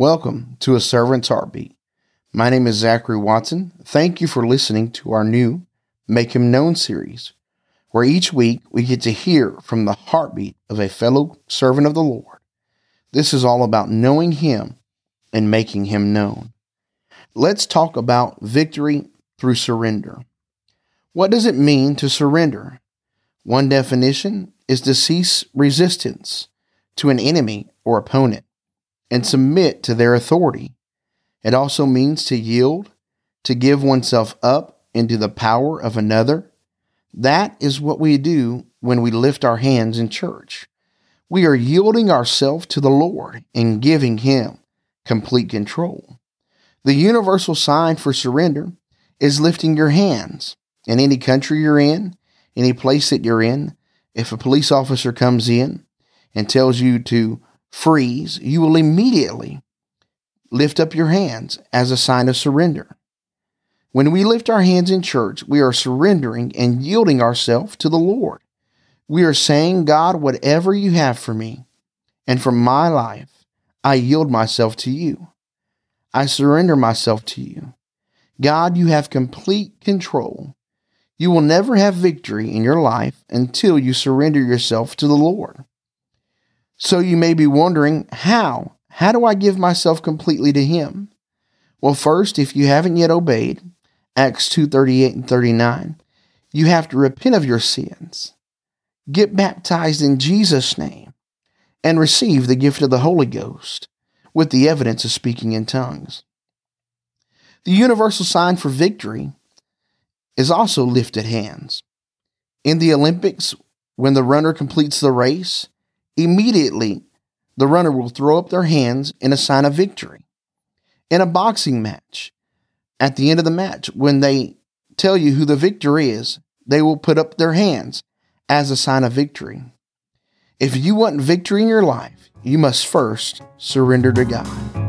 Welcome to A Servant's Heartbeat. My name is Zachary Watson. Thank you for listening to our new Make Him Known series, where each week we get to hear from the heartbeat of a fellow servant of the Lord. This is all about knowing Him and making Him known. Let's talk about victory through surrender. What does it mean to surrender? One definition is to cease resistance to an enemy or opponent and submit to their authority. It also means to yield, to give oneself up into the power of another. That is what we do when we lift our hands in church. We are yielding ourselves to the Lord and giving Him complete control. The universal sign for surrender is lifting your hands. In any country you're in, any place that you're in, if a police officer comes in and tells you to freeze, you will immediately lift up your hands as a sign of surrender. When we lift our hands in church, we are surrendering and yielding ourselves to the Lord. We are saying, God, whatever you have for me and for my life, I yield myself to you. I surrender myself to you. God, you have complete control. You will never have victory in your life until you surrender yourself to the Lord. So you may be wondering, how? How do I give myself completely to him? Well, first, if you haven't yet obeyed Acts 2:38 and 39, you have to repent of your sins. Get baptized in Jesus' name and receive the gift of the Holy Ghost with the evidence of speaking in tongues. The universal sign for victory is also lifted hands. In the Olympics, when the runner completes the race, Immediately, the runner will throw up their hands in a sign of victory. In a boxing match, at the end of the match, when they tell you who the victor is, they will put up their hands as a sign of victory. If you want victory in your life, you must first surrender to God.